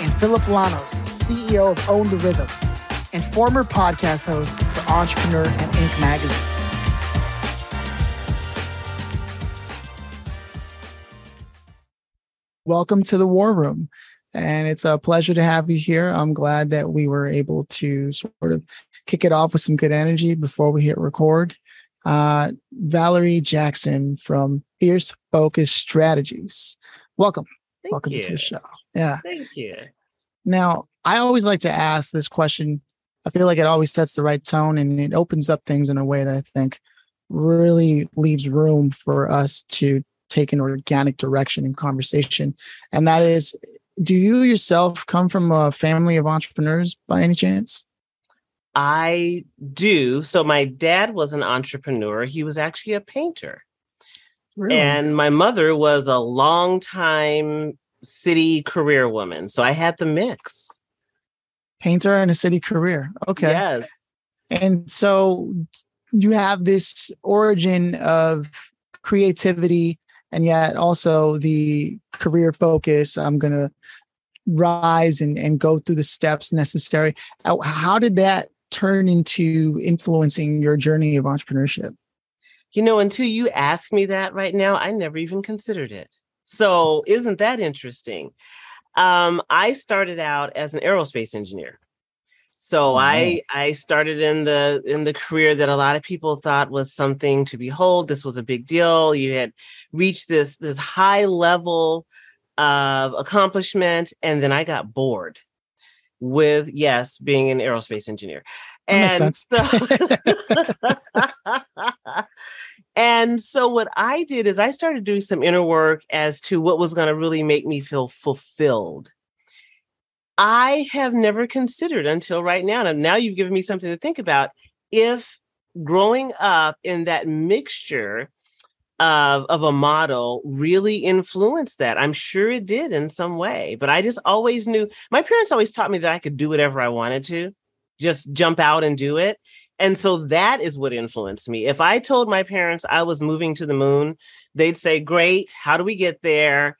and Phillip Lanos, CEO of Own the Rhythm, and former podcast host for Entrepreneur and Inc. magazine. Welcome to the War Room. And it's a pleasure to have you here. I'm glad that we were able to sort of kick it off with some good energy before we hit record. Uh, Valari Jackson from Fierce Focus Strategies. Welcome. Thank Welcome you. to the show. Yeah. Thank you. Now, I always like to ask this question. I feel like it always sets the right tone and it opens up things in a way that I think really leaves room for us to take an organic direction in conversation. And that is do you yourself come from a family of entrepreneurs by any chance? I do. So my dad was an entrepreneur. He was actually a painter. Really? And my mother was a long time city career woman. So I had the mix. Painter and a city career. Okay. Yes. And so you have this origin of creativity and yet also the career focus. I'm going to rise and, and go through the steps necessary. How, how did that turn into influencing your journey of entrepreneurship? You know, until you ask me that right now, I never even considered it. So isn't that interesting? Um, I started out as an aerospace engineer. So I I started in the in the career that a lot of people thought was something to behold. This was a big deal. You had reached this this high level of accomplishment, and then I got bored with yes being an aerospace engineer. And so, and so what I did is I started doing some inner work as to what was going to really make me feel fulfilled. I have never considered until right now, and now you've given me something to think about. If growing up in that mixture of, of a model really influenced that, I'm sure it did in some way. But I just always knew my parents always taught me that I could do whatever I wanted to, just jump out and do it. And so that is what influenced me. If I told my parents I was moving to the moon, they'd say, Great, how do we get there?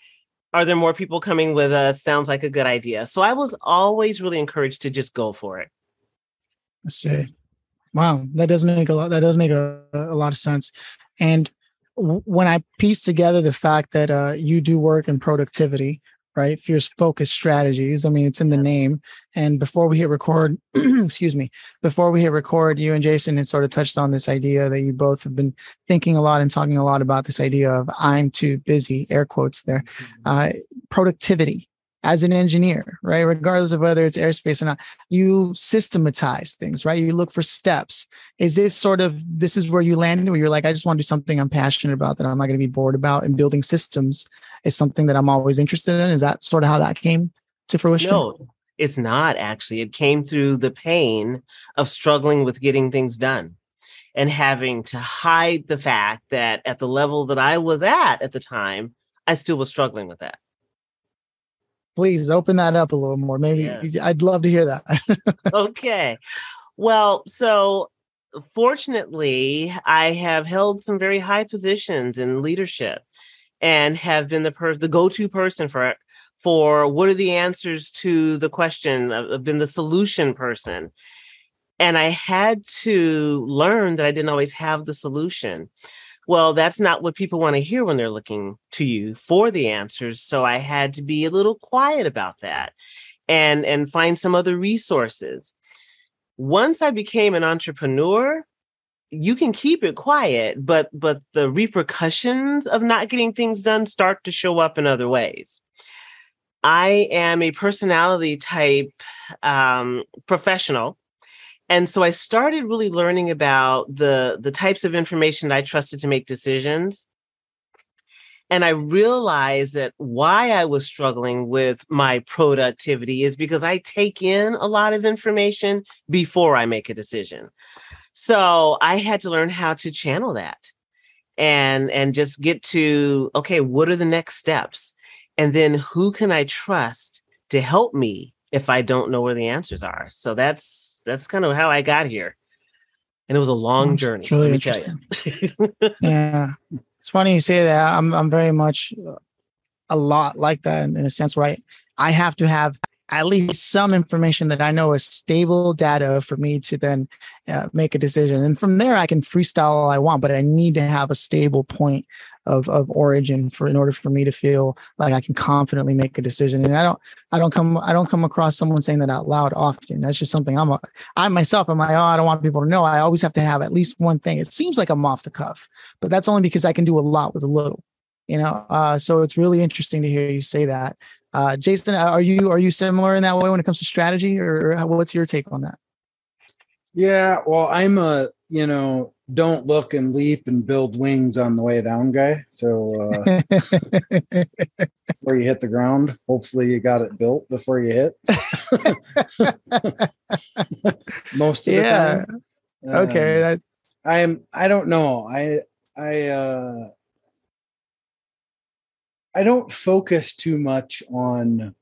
Are there more people coming with us? Sounds like a good idea. So I was always really encouraged to just go for it. I see. Wow, that does make a lot. That does make a, a lot of sense. And when I piece together the fact that uh, you do work in productivity, right? Fierce focus strategies. I mean, it's in the name. And before we hit record, excuse me, before we hit record, you and Jason had sort of touched on this idea that you both have been thinking a lot and talking a lot about this idea of I'm too busy, air quotes there, uh, productivity as an engineer, right? Regardless of whether it's aerospace or not, you systematize things, right? You look for steps. Is this sort of this is where you landed where you're like, I just want to do something I'm passionate about that I'm not going to be bored about, and building systems is something that I'm always interested in. Is that sort of how that came to fruition? No, it's not actually. It came through the pain of struggling with getting things done and having to hide the fact that at the level that I was at at the time, I still was struggling with that. Please open that up a little more. Maybe Yes. I'd love to hear that. okay. Well, so fortunately, I have held some very high positions in leadership and have been the per- the go-to person for for what are the answers to the question. I've been the solution person. And I had to learn that I didn't always have the solution. Well, that's not what people want to hear when they're looking to you for the answers. So I had to be a little quiet about that and and find some other resources. Once I became an entrepreneur, you can keep it quiet, but but the repercussions of not getting things done start to show up in other ways. I am a personality type um, professional. And so I started really learning about the the types of information I trusted to make decisions. And I realized that why I was struggling with my productivity is because I take in a lot of information before I make a decision. So I had to learn how to channel that and and just get to okay, what are the next steps? And then who can I trust to help me if I don't know where the answers are? So that's that's kind of how I got here. And it was a long that's journey. Really interesting. yeah it's funny you say that. I'm I'm very much a lot like that in, in a sense, right? I have to have at least some information that I know is stable data for me to then uh, make a decision. And from there, I can freestyle all I want, but I need to have a stable point of, of origin for in order for me to feel like I can confidently make a decision. And I don't I don't come I don't come across someone saying that out loud often. That's just something I'm a, I myself am like, oh, I don't want people to know. I always have to have at least one thing. It seems like I'm off the cuff, but that's only because I can do a lot with a little. You know, uh, so it's really interesting to hear you say that. Uh, Jason, are you are you similar in that way when it comes to strategy, or what's your take on that? Yeah, well, I'm a you know don't look and leap and build wings on the way down guy. So uh, before you hit the ground, hopefully you got it built before you hit. Most of yeah. the time. okay. Um, that... I am. I don't know. I I uh, I don't focus too much on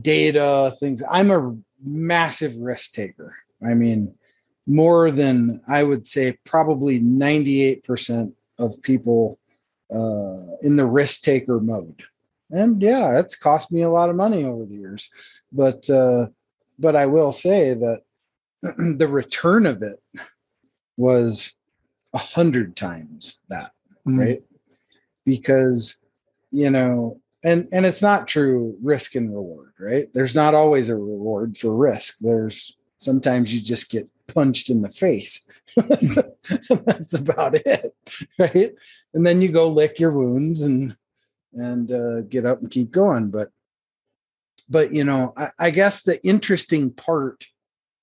data things. I'm a massive risk taker. I mean more than I would say probably 98% of people uh, in the risk taker mode. And yeah, it's cost me a lot of money over the years. But uh, but I will say that the return of it was a hundred times that, mm. right? Because you know, and and it's not true risk and reward, right? There's not always a reward for risk. There's sometimes you just get punched in the face. That's about it, right? And then you go lick your wounds and and uh, get up and keep going. But but you know, I, I guess the interesting part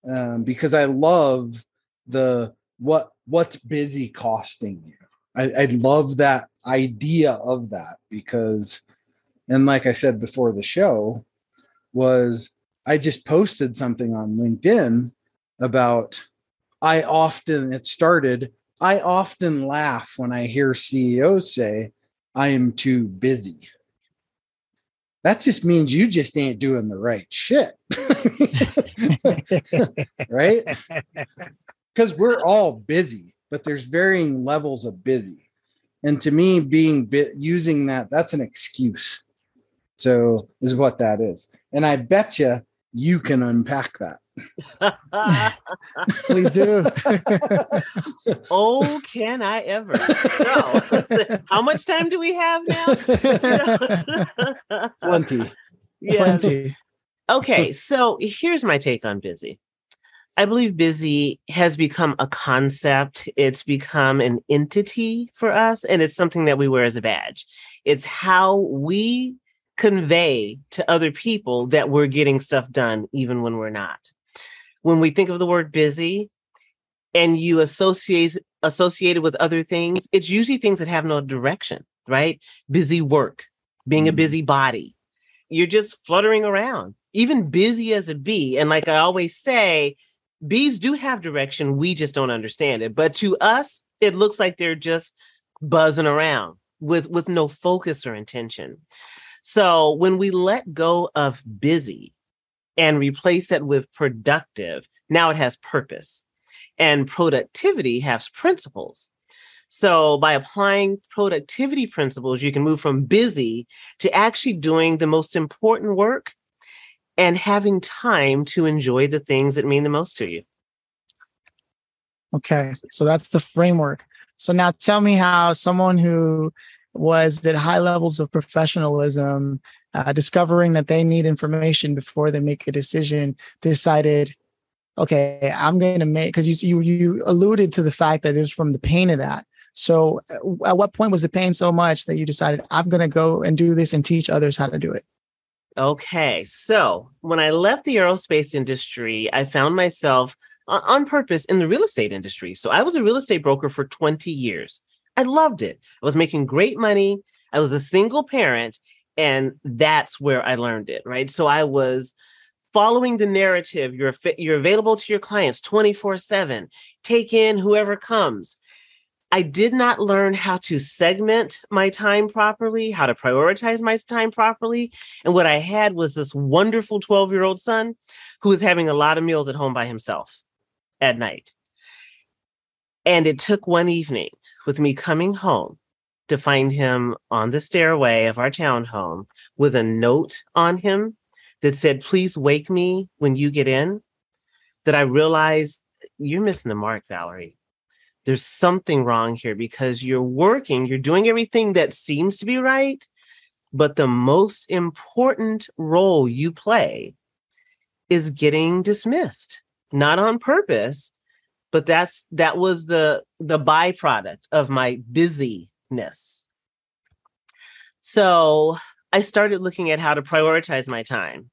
um, because I love the what what's busy costing you. I, I love that idea of that because, and like I said before the show, was I just posted something on LinkedIn about I often, it started, I often laugh when I hear CEOs say, I am too busy. That just means you just ain't doing the right shit. right? Because we're all busy, but there's varying levels of busy. And to me, being bi- using that, that's an excuse. So, is what that is. And I bet you you can unpack that. Please do. oh, can I ever? No. How much time do we have now? Plenty. Yeah. Plenty. Okay, so here's my take on busy. I believe busy has become a concept. It's become an entity for us, and it's something that we wear as a badge. It's how we convey to other people that we're getting stuff done, even when we're not when we think of the word busy and you associate associated with other things, it's usually things that have no direction, right? Busy work, being a mm-hmm. busy body. You're just fluttering around, even busy as a bee. And like I always say, bees do have direction. We just don't understand it. But to us, it looks like they're just buzzing around with, with no focus or intention. So when we let go of busy and replace it with productive, now it has purpose. And productivity has principles. So, by applying productivity principles, you can move from busy to actually doing the most important work and having time to enjoy the things that mean the most to you. Okay, so that's the framework. So, now tell me how someone who was at high levels of professionalism uh, discovering that they need information before they make a decision, decided, okay, I'm going to make because you you you alluded to the fact that it was from the pain of that. So, uh, at what point was the pain so much that you decided I'm going to go and do this and teach others how to do it? Okay, so when I left the aerospace industry, I found myself on purpose in the real estate industry. So I was a real estate broker for 20 years. I loved it. I was making great money. I was a single parent, and that's where I learned it, right? So I was following the narrative. You're you're available to your clients 24/7. Take in whoever comes. I did not learn how to segment my time properly, how to prioritize my time properly. And what I had was this wonderful 12 year old son who was having a lot of meals at home by himself at night. And it took one evening with me coming home to find him on the stairway of our townhome with a note on him that said, Please wake me when you get in. That I realized you're missing the mark, Valari. There's something wrong here because you're working, you're doing everything that seems to be right. But the most important role you play is getting dismissed, not on purpose, but that's that was the the byproduct of my busyness. So i started looking at how to prioritize my time.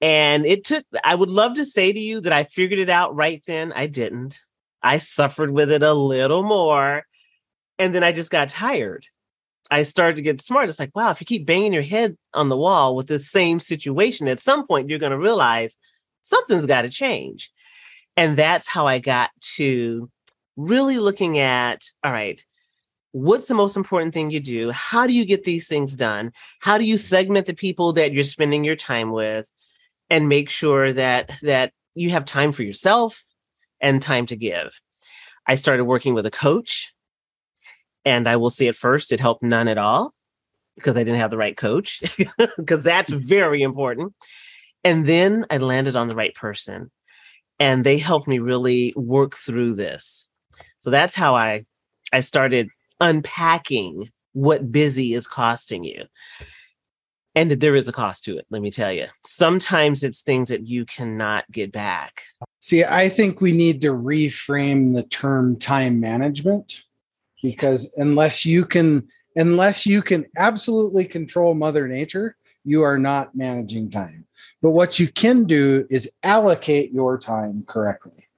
And it took i would love to say to you that i figured it out right then i didn't. I suffered with it a little more and then i just got tired. I started to get smart. It's like wow if you keep banging your head on the wall with this same situation at some point you're going to realize something's got to change and that's how I got to really looking at all right, what's the most important thing you do? How do you get these things done? How do you segment the people that you're spending your time with and make sure that that you have time for yourself and time to give? I started working with a coach and I will say at first it helped none at all because I didn't have the right coach because that's very important. And then I landed on the right person and they helped me really work through this. So that's how I I started unpacking what busy is costing you. And that there is a cost to it, let me tell you. Sometimes it's things that you cannot get back. See, I think we need to reframe the term time management because unless you can unless you can absolutely control mother nature, you are not managing time. But what you can do is allocate your time correctly.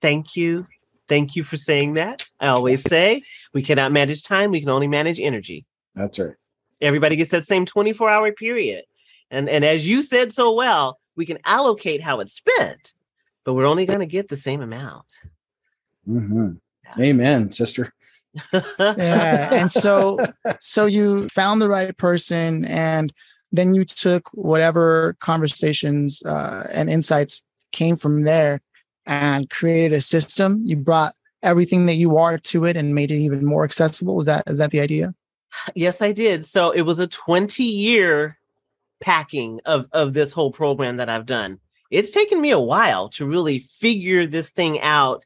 Thank you. Thank you for saying that. I always say we cannot manage time, we can only manage energy. That's right. Everybody gets that same 24 hour period. And, and as you said so well, we can allocate how it's spent, but we're only going to get the same amount. Mm-hmm. Amen, sister. yeah. And so, so you found the right person and then you took whatever conversations uh, and insights came from there and created a system. You brought everything that you are to it and made it even more accessible. Is that is that the idea? Yes, I did. So it was a 20 year packing of of this whole program that I've done. It's taken me a while to really figure this thing out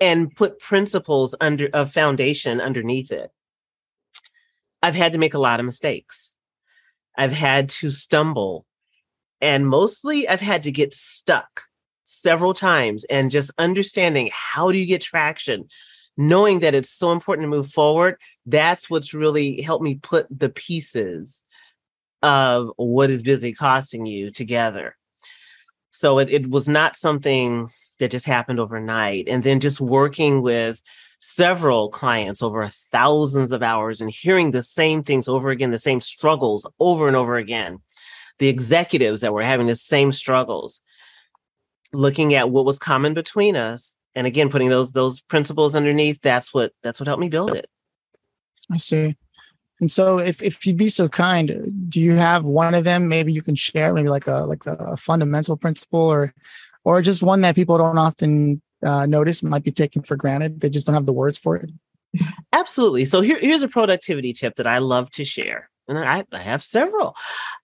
and put principles under a foundation underneath it. I've had to make a lot of mistakes. I've had to stumble. And mostly I've had to get stuck several times and just understanding how do you get traction, knowing that it's so important to move forward. That's what's really helped me put the pieces of what is busy costing you together. So it, it was not something that just happened overnight. And then just working with several clients over thousands of hours and hearing the same things over again, the same struggles over and over again. The executives that were having the same struggles, looking at what was common between us, and again putting those those principles underneath. That's what that's what helped me build it. I see. And so, if if you'd be so kind, do you have one of them? Maybe you can share, maybe like a like a fundamental principle, or or just one that people don't often uh, notice might be taken for granted. They just don't have the words for it. Absolutely. So here, here's a productivity tip that I love to share. And I, I have several.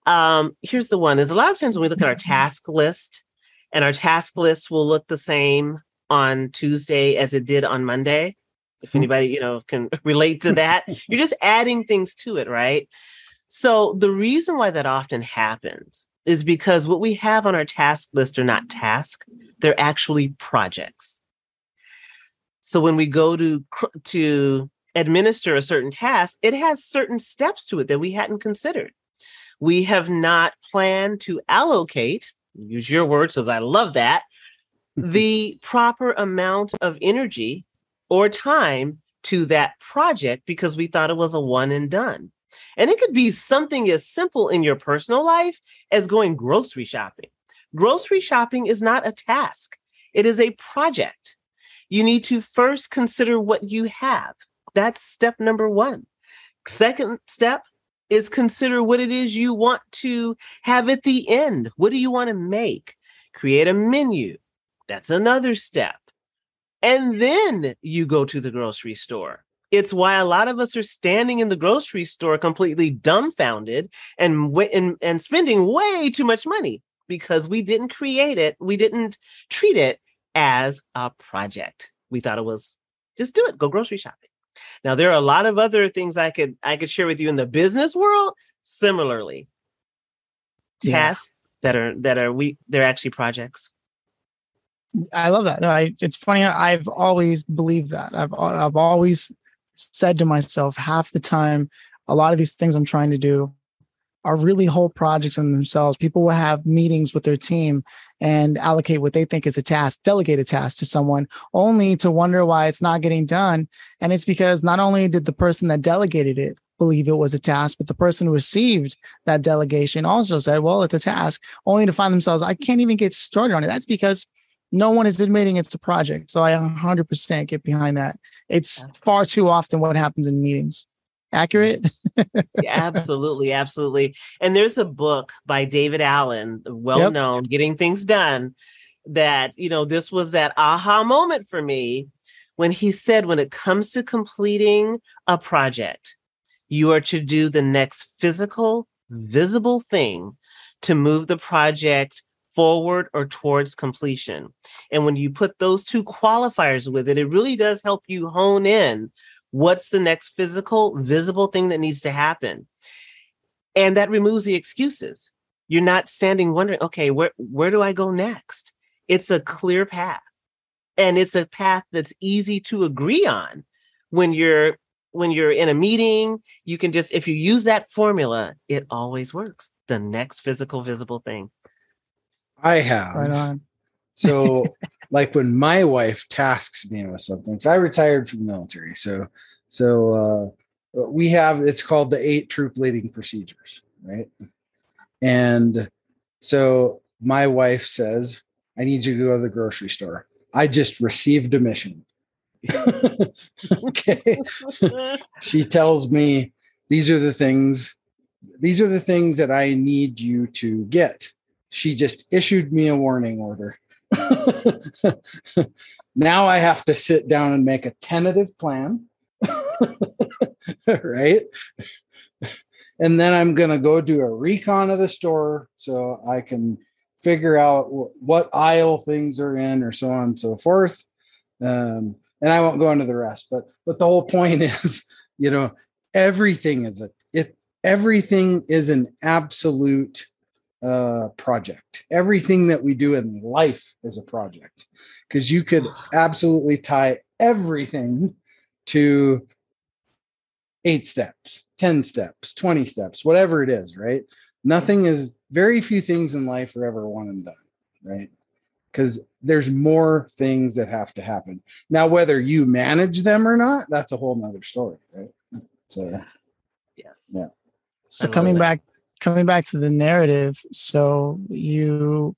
Um, here's the one is a lot of times when we look at our task list and our task list will look the same on Tuesday as it did on Monday. If hmm. anybody, you know, can relate to that, you're just adding things to it, right? So the reason why that often happens is because what we have on our task list are not mm-hmm. tasks, they're actually projects. So when we go to to administer a certain task, it has certain steps to it that we hadn't considered. We have not planned to allocate, use your words because I love that, the proper amount of energy or time to that project because we thought it was a one and done. And it could be something as simple in your personal life as going grocery shopping. Grocery shopping is not a task, it is a project. You need to first consider what you have. That's step number one. Second step is consider what it is you want to have at the end. What do you want to make? Create a menu. That's another step. And then you go to the grocery store. It's why a lot of us are standing in the grocery store completely dumbfounded and and, and spending way too much money because we didn't create it. We didn't treat it as a project. We thought it was just do it, go grocery shopping. Now there are a lot of other things I could I could share with you in the business world similarly. Tasks that are that are we they're actually projects. I love that. No, I, it's funny. I've always believed that. I've I've always said to myself half the time, a lot of these things I'm trying to do are really whole projects in themselves. People will have meetings with their team and allocate what they think is a task, delegate a task to someone, only to wonder why it's not getting done. And it's because not only did the person that delegated it believe it was a task, but the person who received that delegation also said, well, it's a task, only to find themselves, I can't even get started on it. That's because no one is admitting it's a project. So I 100% get behind that. It's far too often what happens in meetings. Accurate? yeah, absolutely, absolutely. And there's a book by David Allen, well yep. known, Getting Things Done, that, you know, this was that aha moment for me when he said, when it comes to completing a project, you are to do the next physical, visible thing to move the project forward or towards completion. And when you put those two qualifiers with it, it really does help you hone in what's the next physical, visible thing that needs to happen. And that removes the excuses. You're not standing wondering, okay, where, where do I go next? It's a clear path. And it's a path that's easy to agree on when you're when you're in a meeting you can just if you use that formula it always works the next physical visible thing I have. Right on. So, like when my wife tasks me with something, so I retired from the military. So, so uh, we have it's called the eight troop leading procedures, right? And so my wife says, "I need you to go to the grocery store." I just received a mission. okay. she tells me these are the things these are the things that I need you to get she just issued me a warning order. now I have to sit down and make a tentative plan. right? And then I'm going to go do a recon of the store so I can figure out w- what aisle things are in or so on and so forth. Um, and I won't go into the rest, but but the whole point is, you know, everything is a it everything is an absolute uh, project. Everything that we do in life is a project because you could absolutely tie everything to eight steps, 10 steps, 20 steps, whatever it is, right? Nothing is very few things in life are ever one and done, right? Because there's more things that have to happen. Now, whether you manage them or not, that's a whole nother story, right? So, yes. Yeah. So coming back coming back to the narrative, so you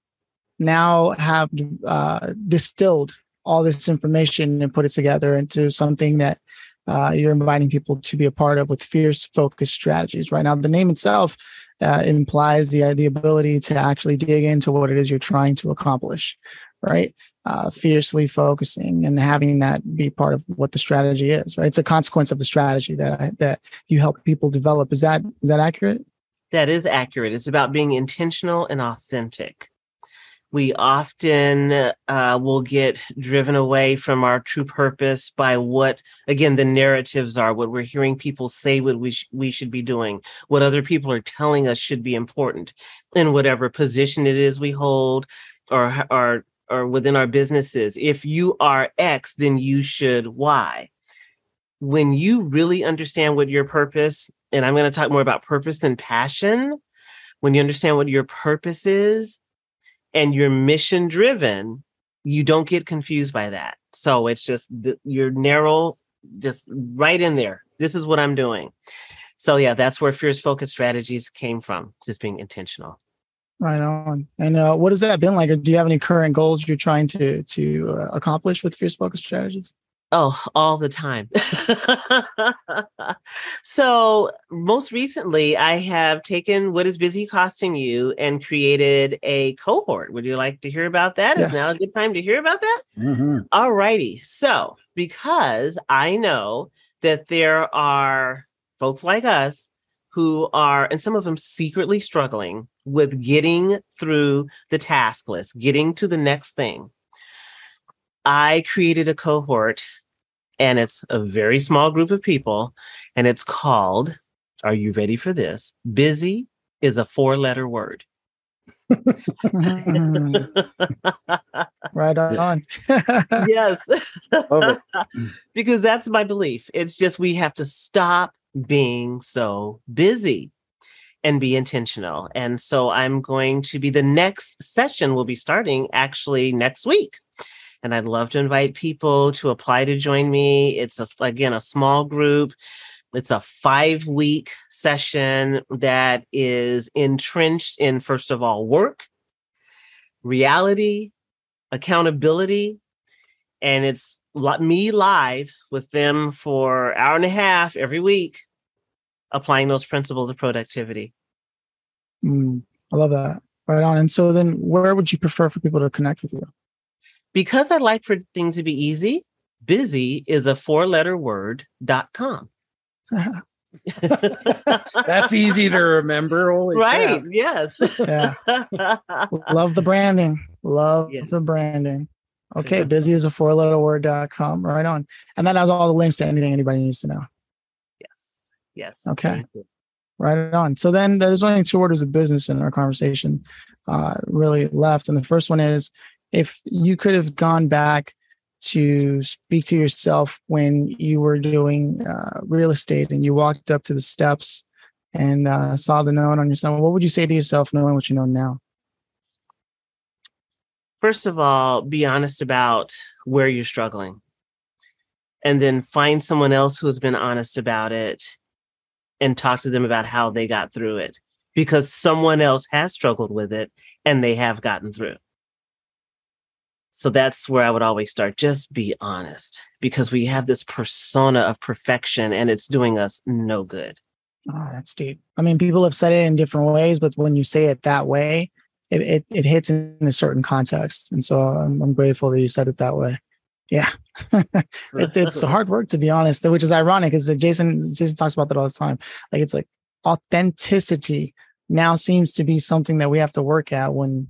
now have uh, distilled all this information and put it together into something that uh, you're inviting people to be a part of with fierce focused strategies. Right now, the name itself uh, implies the the ability to actually dig into what it is you're trying to accomplish. Right, uh, fiercely focusing and having that be part of what the strategy is. Right, it's a consequence of the strategy that I, that you help people develop. Is that is that accurate? That is accurate. It's about being intentional and authentic. We often uh, will get driven away from our true purpose by what, again, the narratives are, what we're hearing people say what we, sh- we should be doing, what other people are telling us should be important in whatever position it is we hold or, or, or within our businesses. If you are X, then you should Y. When you really understand what your purpose and I'm going to talk more about purpose and passion. When you understand what your purpose is and you're mission driven, you don't get confused by that. So it's just the, your narrow just right in there. This is what I'm doing. So yeah, that's where fierce focus strategies came from, just being intentional. Right on. And uh, what has that been like? Or do you have any current goals you're trying to to uh, accomplish with fierce focus strategies? Oh, all the time. so, most recently, I have taken what is busy costing you and created a cohort. Would you like to hear about that? Yes. Is now a good time to hear about that? Mm-hmm. All righty. So, because I know that there are folks like us who are, and some of them secretly struggling with getting through the task list, getting to the next thing. I created a cohort and it's a very small group of people and it's called are you ready for this? Busy is a four letter word mm-hmm. right on. Yes. Because that's my belief. It's just we have to stop being so busy and be intentional. And so i'm going to be the next session will be starting actually next week and I'd love to invite people to apply to join me. It's a, again a small group. It's a five week session that is entrenched in, first of all, work, reality, accountability. And it's me live with them for hour and a half every week, applying those principles of productivity. Mm, I love that. Right on. And so then where would you prefer for people to connect with you? Because I like for things to be easy, busy is a four letter word dot com. That's easy to remember. Holy right. Crap. Yes. yeah. Love the branding. Love yes. the branding. Okay. Busy is a four letter word dot com. Right on. And that has all the links to anything anybody needs to know. Yes. Yes. Okay. Right on. So then there's only two orders of business in our conversation uh, really left. And the first one is if you could have gone back to speak to yourself when you were doing uh, real estate and you walked up to the steps and uh, saw the note on yourself, what would you say to yourself knowing what you know now? First of all, be honest about where you're struggling. And then find someone else who has been honest about it and talk to them about how they got through it because someone else has struggled with it and they have gotten through. So that's where I would always start. Just be honest because we have this persona of perfection and it's doing us no good. Oh, that's deep. I mean, people have said it in different ways, but when you say it that way, it, it, it hits in a certain context. And so I'm, I'm grateful that you said it that way. Yeah. it, it's hard work to be honest, which is ironic because uh, Jason, Jason talks about that all the time. Like it's like authenticity now seems to be something that we have to work at when,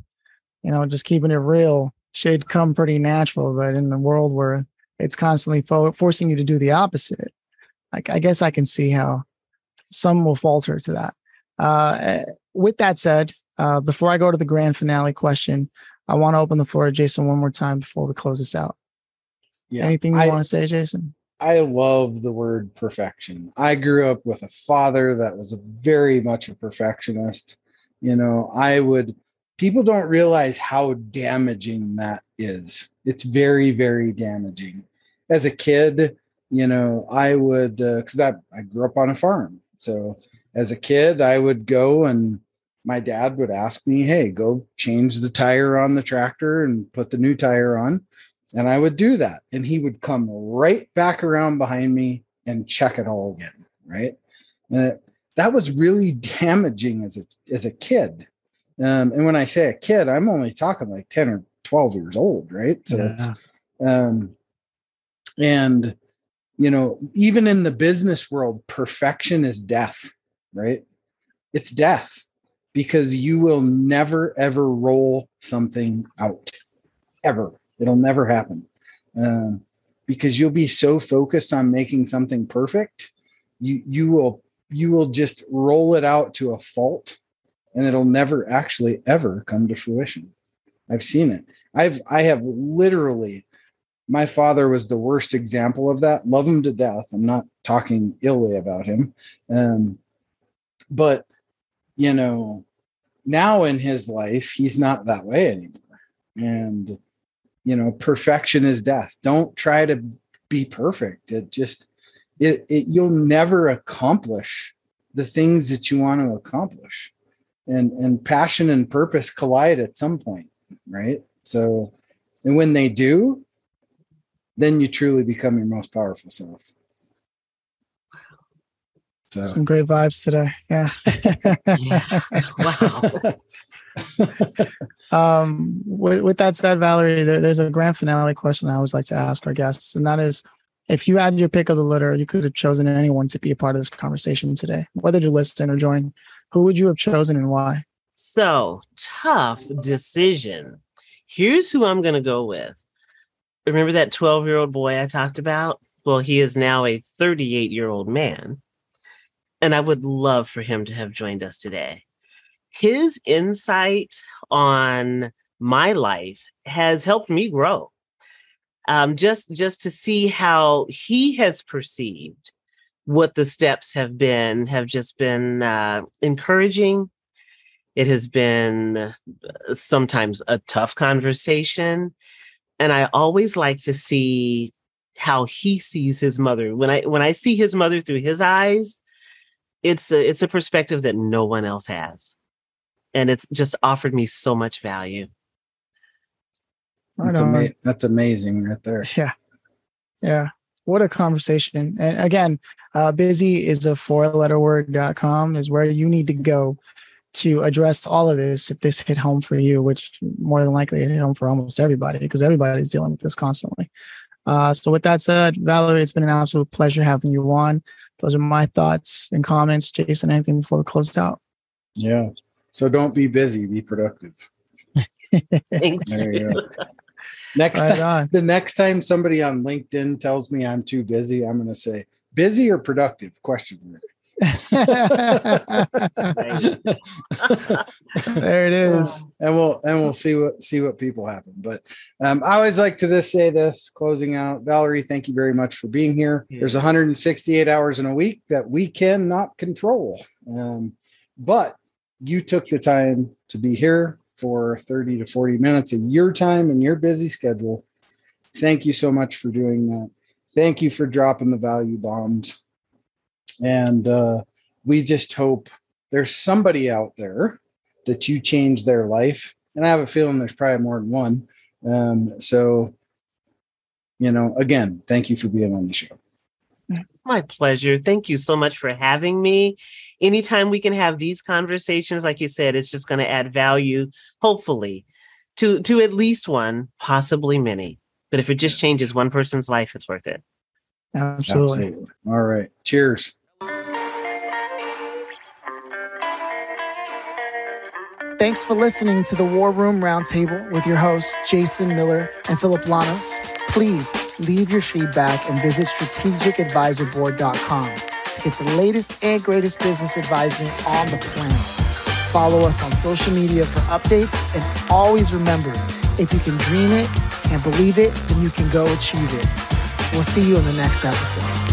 you know, just keeping it real should come pretty natural, but in a world where it's constantly fo- forcing you to do the opposite, I, I, guess I can see how some will falter to that. Uh, eh, with that said, uh, before I go to the grand finale question, I want to open the floor to Jason one more time before we close this out. Yeah, Anything you want to say, Jason? I love the word perfection. I grew up with a father that was a very much a perfectionist. You know, I would people don't realize how damaging that is. It's very, very damaging. As a kid, you know, I would, because uh, I, I grew up on a farm. So as a kid, I would go and my dad would ask me, hey, go change the tire on the tractor and put the new tire on. And I would do that. And he would come right back around behind me and check it all again. Right. And it, that was really damaging as a as a kid um, and when I say a kid, I'm only talking like 10 or 12 years old, right? So yeah. it's, um, and, you know, even in the business world, perfection is death, right? It's death because you will never, ever roll something out, ever. It'll never happen. Um, because you'll be so focused on making something perfect, you, you will, you will just roll it out to a fault and it'll never actually ever come to fruition. I've seen it. I've I have literally my father was the worst example of that. Love him to death. I'm not talking illy about him. Um, but you know, now in his life, he's not that way anymore. And you know, perfection is death. Don't try to be perfect. It just it, it you'll never accomplish the things that you want to accomplish. And and passion and purpose collide at some point, right? So and when they do, then you truly become your most powerful self. So. Some great vibes today. Yeah. yeah. Wow. um, with, with that said, Valari, there, there's a grand finale question I always like to ask our guests, and that is if you had your pick of the litter, you could have chosen anyone to be a part of this conversation today, whether to listen or join. Who would you have chosen and why? So tough decision. Here's who I'm going to go with. Remember that 12 year old boy I talked about? Well, he is now a 38 year old man. And I would love for him to have joined us today. His insight on my life has helped me grow. Um, just just to see how he has perceived what the steps have been have just been uh, encouraging. It has been uh, sometimes a tough conversation, and I always like to see how he sees his mother. When I when I see his mother through his eyes, it's a it's a perspective that no one else has and it's just offered me so much value that's, ama- that's amazing right there yeah yeah what a conversation and again uh, busy is a four letter word.com is where you need to go to address all of this if this hit home for you which more than likely it hit home for almost everybody because everybody's dealing with this constantly uh, so with that said valari it's been an absolute pleasure having you on those are my thoughts and comments. Jason, anything before we close out? Yeah. So don't be busy, be productive. there you go. Next right time, on. the next time somebody on LinkedIn tells me I'm too busy, I'm going to say busy or productive? Question mark. there it is and we'll and we'll see what see what people happen but um, i always like to this say this closing out valari thank you very much for being here yeah. there's 168 hours in a week that we cannot control um, but you took the time to be here for 30 to 40 minutes of your time and your busy schedule thank you so much for doing that thank you for dropping the value bombs and uh, we just hope there's somebody out there that you change their life. And I have a feeling there's probably more than one. Um, so, you know, again, thank you for being on the show. My pleasure. Thank you so much for having me. Anytime we can have these conversations, like you said, it's just going to add value, hopefully, to to at least one, possibly many. But if it just changes one person's life, it's worth it. Absolutely. Absolutely. All right. Cheers. Thanks for listening to the War Room Roundtable with your hosts, Jason Miller and Phillip Lanos. Please leave your feedback and visit strategicadvisorboard.com to get the latest and greatest business advisement on the planet. Follow us on social media for updates and always remember if you can dream it and believe it, then you can go achieve it. We'll see you in the next episode.